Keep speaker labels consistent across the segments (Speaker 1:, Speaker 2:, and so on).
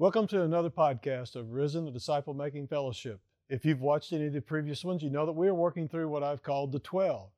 Speaker 1: Welcome to another podcast of Risen, the Disciple Making Fellowship. If you've watched any of the previous ones, you know that we are working through what I've called the 12.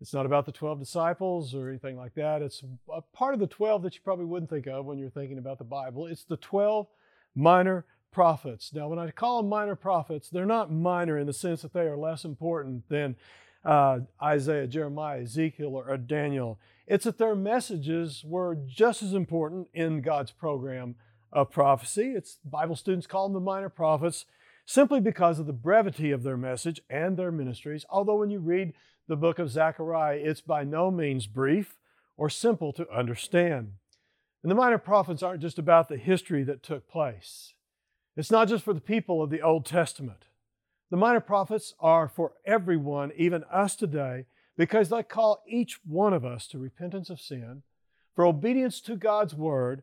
Speaker 1: It's not about the 12 disciples or anything like that. It's a part of the 12 that you probably wouldn't think of when you're thinking about the Bible. It's the 12 minor prophets. Now, when I call them minor prophets, they're not minor in the sense that they are less important than uh, Isaiah, Jeremiah, Ezekiel, or, or Daniel. It's that their messages were just as important in God's program of prophecy. It's Bible students call them the minor prophets simply because of the brevity of their message and their ministries. Although when you read the book of Zechariah, it's by no means brief or simple to understand. And the minor prophets aren't just about the history that took place. It's not just for the people of the Old Testament. The minor prophets are for everyone, even us today, because they call each one of us to repentance of sin, for obedience to God's word,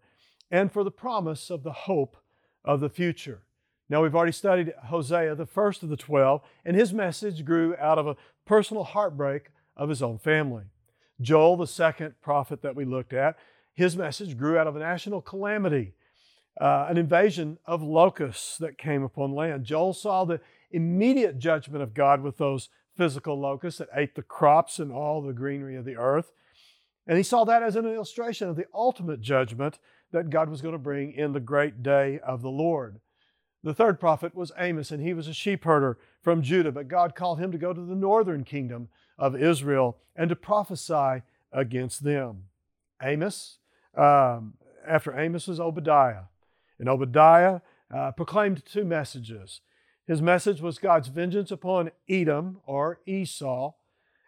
Speaker 1: and for the promise of the hope of the future. Now, we've already studied Hosea, the first of the 12, and his message grew out of a personal heartbreak of his own family. Joel, the second prophet that we looked at, his message grew out of a national calamity, uh, an invasion of locusts that came upon land. Joel saw the immediate judgment of God with those physical locusts that ate the crops and all the greenery of the earth. And he saw that as an illustration of the ultimate judgment that God was going to bring in the great day of the Lord. The third prophet was Amos, and he was a sheep herder from Judah, but God called him to go to the northern kingdom of Israel and to prophesy against them. Amos, um, after Amos was Obadiah, and Obadiah uh, proclaimed two messages. His message was God's vengeance upon Edom or Esau,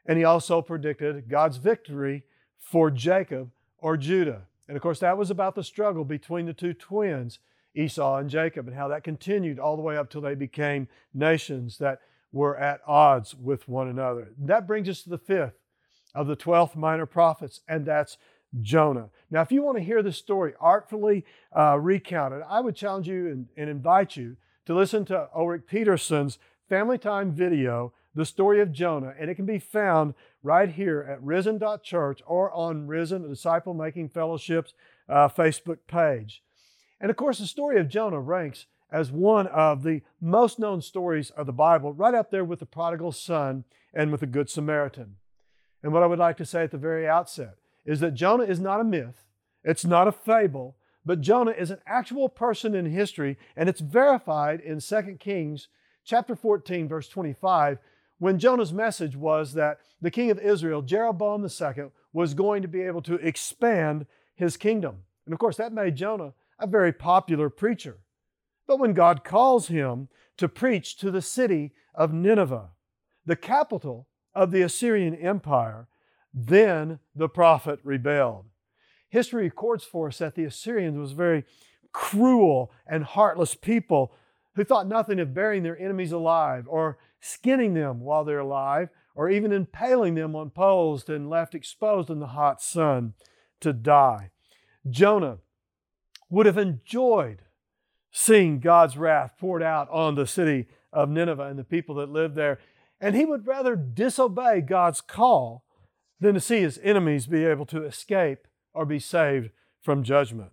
Speaker 1: and he also predicted God's victory for Jacob or Judah. And of course, that was about the struggle between the two twins, Esau and Jacob, and how that continued all the way up till they became nations that were at odds with one another. That brings us to the fifth of the 12th minor prophets, and that's Jonah. Now, if you want to hear this story artfully uh, recounted, I would challenge you and, and invite you to listen to Ulrich Peterson's Family Time video, The Story of Jonah, and it can be found right here at risen.church or on Risen, Disciple Making Fellowship's uh, Facebook page. And of course, the story of Jonah ranks as one of the most known stories of the Bible, right up there with the prodigal son and with the Good Samaritan. And what I would like to say at the very outset is that Jonah is not a myth, it's not a fable, but Jonah is an actual person in history, and it's verified in 2 Kings chapter 14, verse 25, when Jonah's message was that the king of Israel, Jeroboam II, was going to be able to expand his kingdom. And of course, that made Jonah a very popular preacher. But when God calls him to preach to the city of Nineveh, the capital of the Assyrian Empire, then the prophet rebelled. History records for us that the Assyrians was very cruel and heartless people who thought nothing of burying their enemies alive or skinning them while they're alive or even impaling them on poles and left exposed in the hot sun to die. Jonah would have enjoyed seeing God's wrath poured out on the city of Nineveh and the people that lived there. And he would rather disobey God's call than to see his enemies be able to escape or be saved from judgment.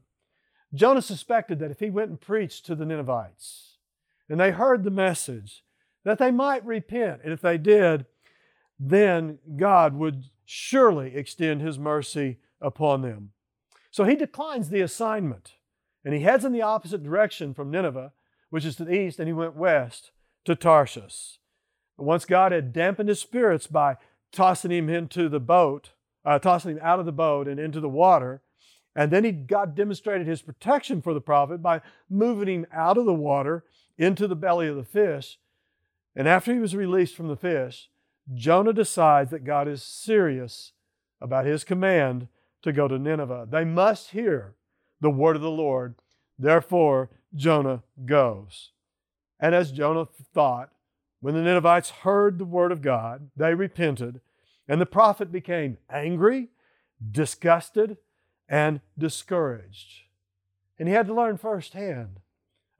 Speaker 1: Jonah suspected that if he went and preached to the Ninevites and they heard the message, that they might repent. And if they did, then God would surely extend His mercy upon them. So he declines the assignment and he heads in the opposite direction from Nineveh, which is to the east, and he went west to Tarshish. Once God had dampened his spirits by tossing him into the boat, uh, tossing him out of the boat and into the water, and then he, God demonstrated his protection for the prophet by moving him out of the water into the belly of the fish. And after he was released from the fish, Jonah decides that God is serious about his command to go to Nineveh. They must hear the word of the Lord. Therefore, Jonah goes. And as Jonah thought, when the Ninevites heard the word of God, they repented, and the prophet became angry, disgusted, and discouraged. And he had to learn firsthand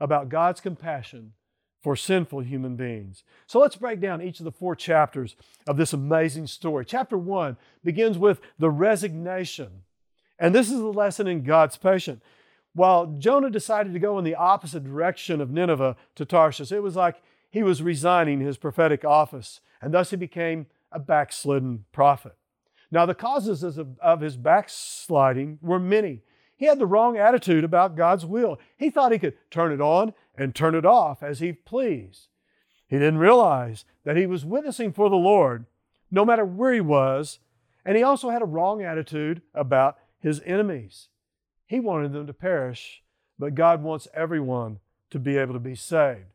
Speaker 1: about God's compassion for sinful human beings. So let's break down each of the four chapters of this amazing story. Chapter one begins with the resignation. And this is the lesson in God's patience. while Jonah decided to go in the opposite direction of Nineveh to Tarshish, it was like he was resigning his prophetic office, and thus he became a backslidden prophet. Now, the causes of his backsliding were many. He had the wrong attitude about God's will. He thought he could turn it on and turn it off as he pleased. He didn't realize that he was witnessing for the Lord no matter where he was, and he also had a wrong attitude about his enemies. He wanted them to perish, but God wants everyone to be able to be saved.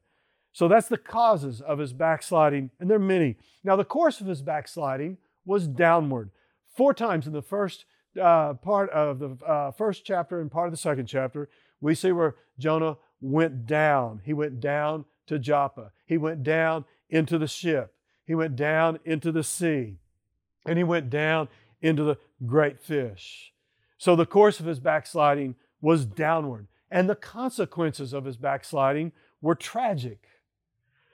Speaker 1: So that's the causes of his backsliding, and there are many. Now, the course of his backsliding was downward. Four times in the first uh, part of the uh, first chapter and part of the second chapter, we see where Jonah went down. He went down to Joppa. He went down into the ship. He went down into the sea. And he went down into the great fish. So the course of his backsliding was downward, and the consequences of his backsliding were tragic.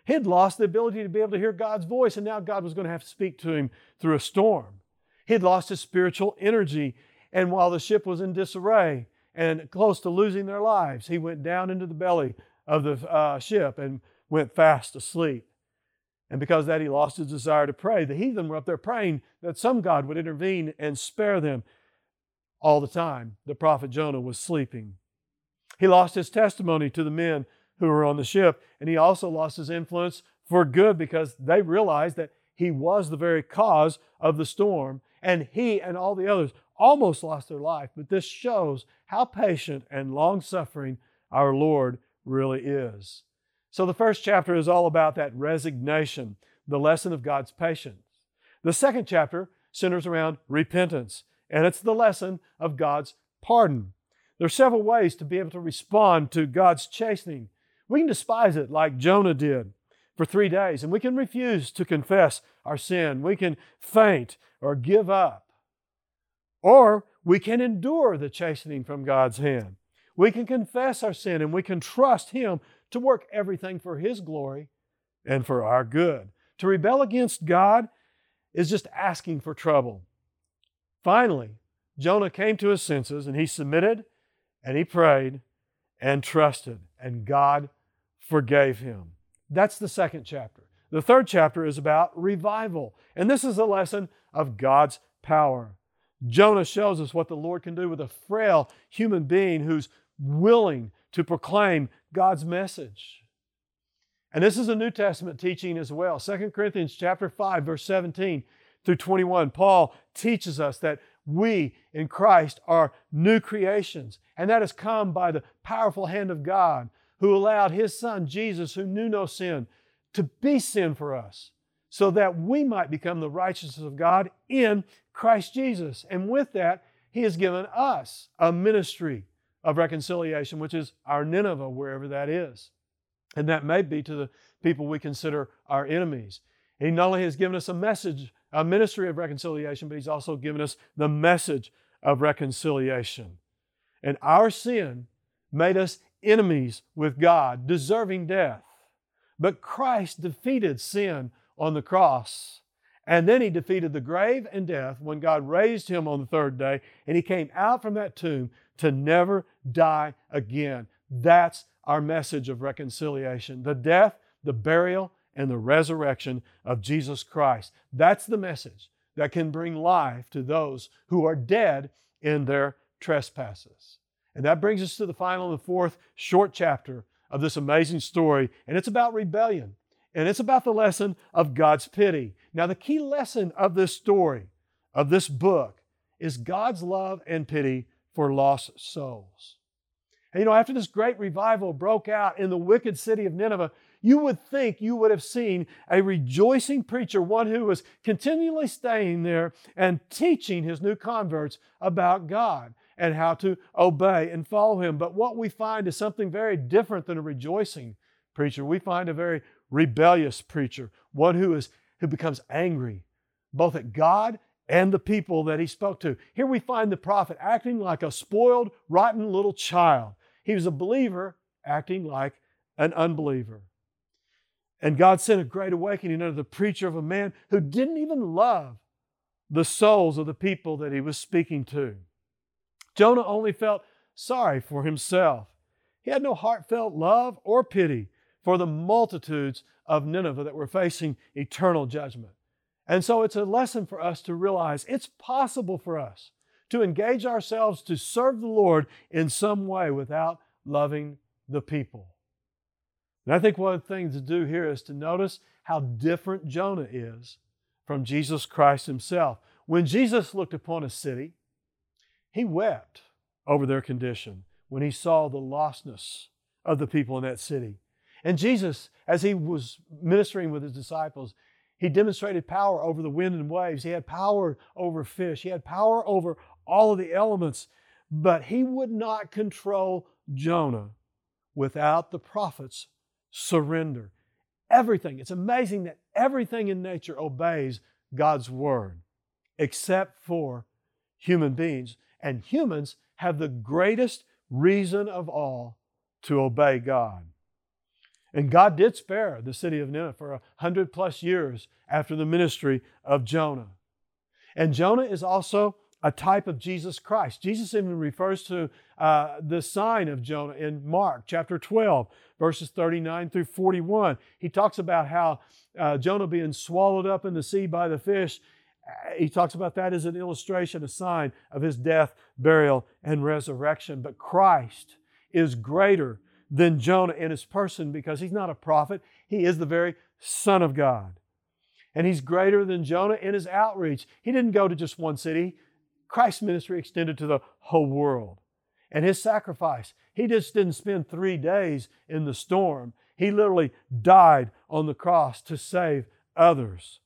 Speaker 1: He had lost the ability to be able to hear God's voice, and now God was going to have to speak to him through a storm. He had lost his spiritual energy, and while the ship was in disarray and close to losing their lives, he went down into the belly of the uh, ship and went fast asleep. And because that, he lost his desire to pray. The heathen were up there praying that some God would intervene and spare them all the time. The prophet Jonah was sleeping. He lost his testimony to the men who were on the ship, and he also lost his influence for good because they realized that he was the very cause of the storm, and he and all the others almost lost their life. But this shows how patient and long suffering our Lord really is. So the first chapter is all about that resignation, the lesson of God's patience. The second chapter centers around repentance and it's the lesson of God's pardon. There are several ways to be able to respond to God's chastening. We can despise it like Jonah did for three days, and we can refuse to confess our sin. We can faint or give up. Or we can endure the chastening from God's hand. We can confess our sin and we can trust Him to work everything for His glory and for our good. To rebel against God is just asking for trouble. Finally, Jonah came to his senses and he submitted and he prayed and trusted, and God forgave him. That's the second chapter. The third chapter is about revival, and this is a lesson of God's power. Jonah shows us what the Lord can do with a frail human being who's willing to proclaim God's message. And this is a New Testament teaching as well. 2 Corinthians chapter 5 verse 17 through 21, Paul teaches us that we in Christ are new creations, and that has come by the powerful hand of God who allowed His Son, Jesus, who knew no sin, to be sin for us, so that we might become the righteousness of God in Christ Jesus. And with that, He has given us a ministry of reconciliation, which is our Nineveh, wherever that is. And that may be to the people we consider our enemies. He not only has given us a message a ministry of reconciliation, but He's also given us the message of reconciliation. And our sin made us enemies with God, deserving death. But Christ defeated sin on the cross. And then he defeated the grave and death when God raised him on the third day, and he came out from that tomb to never die again. That's our message of reconciliation the death, the burial, and the resurrection of Jesus Christ. That's the message that can bring life to those who are dead in their trespasses. And that brings us to the final and fourth short chapter of this amazing story, and it's about rebellion. And it's about the lesson of God's pity. Now, the key lesson of this story, of this book, is God's love and pity for lost souls. And you know, after this great revival broke out in the wicked city of Nineveh, you would think you would have seen a rejoicing preacher, one who was continually staying there and teaching his new converts about God and how to obey and follow Him. But what we find is something very different than a rejoicing preacher. We find a very rebellious preacher, one who is who becomes angry both at God and the people that he spoke to. Here we find the prophet acting like a spoiled, rotten little child. He was a believer acting like an unbeliever. And God sent a great awakening under the preacher of a man who didn't even love the souls of the people that he was speaking to. Jonah only felt sorry for himself. He had no heartfelt love or pity for the multitudes of Nineveh that were facing eternal judgment. And so it's a lesson for us to realize it's possible for us to engage ourselves to serve the Lord in some way without loving the people. And I think one thing to do here is to notice how different Jonah is from Jesus Christ himself. When Jesus looked upon a city, he wept over their condition when he saw the lostness of the people in that city. And Jesus, as he was ministering with his disciples, he demonstrated power over the wind and waves. He had power over fish. He had power over all of the elements. But he would not control Jonah without the prophet's surrender. Everything, it's amazing that everything in nature obeys God's word except for human beings. And humans have the greatest reason of all to obey God. And God did spare the city of Nineveh for a hundred plus years after the ministry of Jonah. And Jonah is also a type of Jesus Christ. Jesus even refers to uh, the sign of Jonah in Mark chapter 12, verses 39 through 41. He talks about how uh, Jonah being swallowed up in the sea by the fish. He talks about that as an illustration, a sign of his death, burial, and resurrection. But Christ is greater than Jonah in his person because he's not a prophet, he is the very Son of God. And he's greater than Jonah in his outreach. He didn't go to just one city, Christ's ministry extended to the whole world. And his sacrifice, he just didn't spend three days in the storm. He literally died on the cross to save others.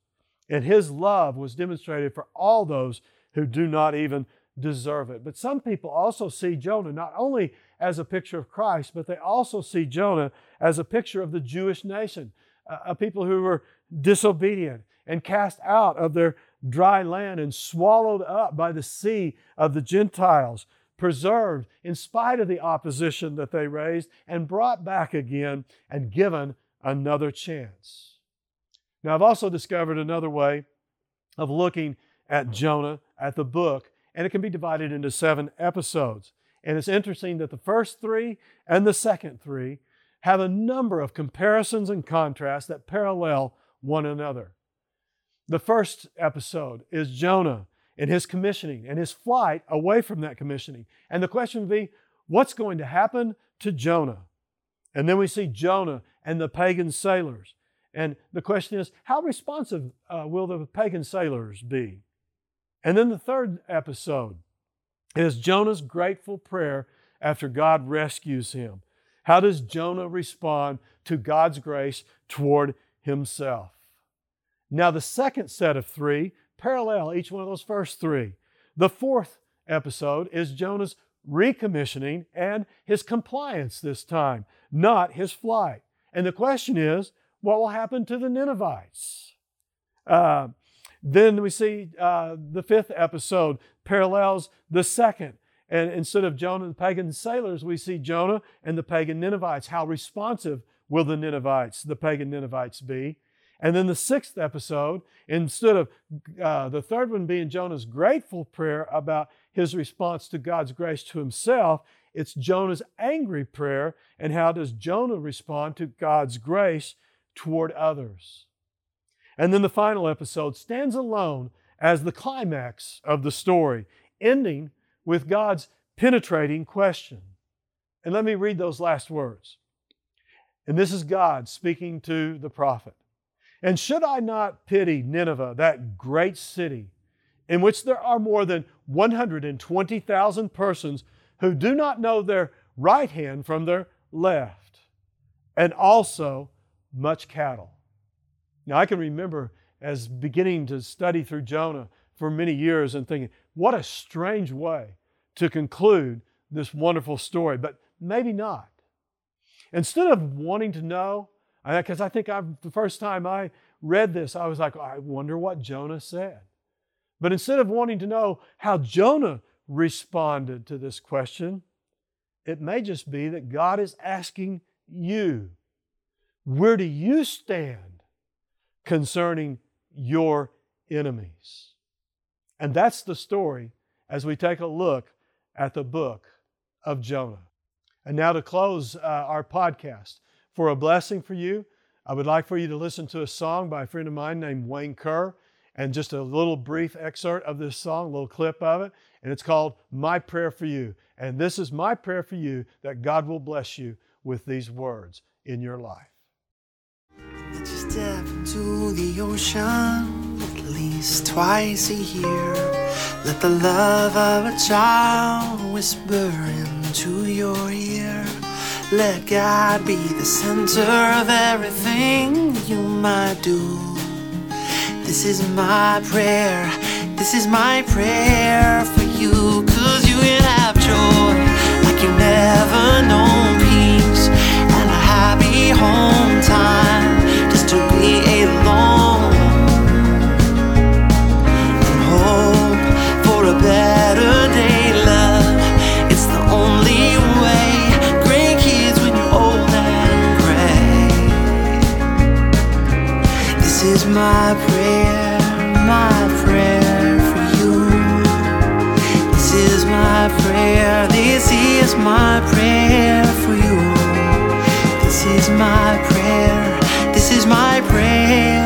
Speaker 1: And his love was demonstrated for all those who do not even deserve it. But some people also see Jonah not only as a picture of Christ, but they also see Jonah as a picture of the Jewish nation, uh, a people who were disobedient and cast out of their dry land and swallowed up by the sea of the Gentiles, preserved in spite of the opposition that they raised, and brought back again and given another chance. Now, I've also discovered another way of looking at Jonah, at the book, and it can be divided into seven episodes. And it's interesting that the first three and the second three have a number of comparisons and contrasts that parallel one another. The first episode is Jonah and his commissioning and his flight away from that commissioning. And the question would be what's going to happen to Jonah? And then we see Jonah and the pagan sailors. And the question is, how responsive uh, will the pagan sailors be? And then the third episode is Jonah's grateful prayer after God rescues him. How does Jonah respond to God's grace toward himself? Now, the second set of three parallel each one of those first three. The fourth episode is Jonah's recommissioning and his compliance this time, not his flight. And the question is, what will happen to the Ninevites? Uh, then we see uh, the fifth episode parallels the second. And instead of Jonah and the pagan sailors, we see Jonah and the pagan Ninevites. How responsive will the Ninevites, the pagan Ninevites, be? And then the sixth episode, instead of uh, the third one being Jonah's grateful prayer about his response to God's grace to himself, it's Jonah's angry prayer and how does Jonah respond to God's grace toward others. And then the final episode stands alone as the climax of the story, ending with God's penetrating question. And let me read those last words. And this is God speaking to the prophet. And should I not pity Nineveh, that great city, in which there are more than 120,000 persons who do not know their right hand from their left, and also much cattle? Now, I can remember as beginning to study through Jonah for many years and thinking, what a strange way to conclude this wonderful story, but maybe not. Instead of wanting to know, because I think I've, the first time I read this, I was like, I wonder what Jonah said. But instead of wanting to know how Jonah responded to this question, it may just be that God is asking you, where do you stand concerning your enemies. And that's the story as we take a look at the book of Jonah. And now to close uh, our podcast, for a blessing for you, I would like for you to listen to a song by a friend of mine named Wayne Kerr, and just a little brief excerpt of this song, a little clip of it, and it's called My Prayer for You. And this is my prayer for you that God will bless you with these words in your life.
Speaker 2: Step into the ocean at least twice a year. Let the love of a child whisper into your ear. Let God be the center of everything you might do. This is my prayer. This is my prayer for you. Cause you can have joy like you never known peace and a happy home time is my prayer, my prayer for you. This is my prayer, this is my prayer for you. This is my prayer, this is my prayer.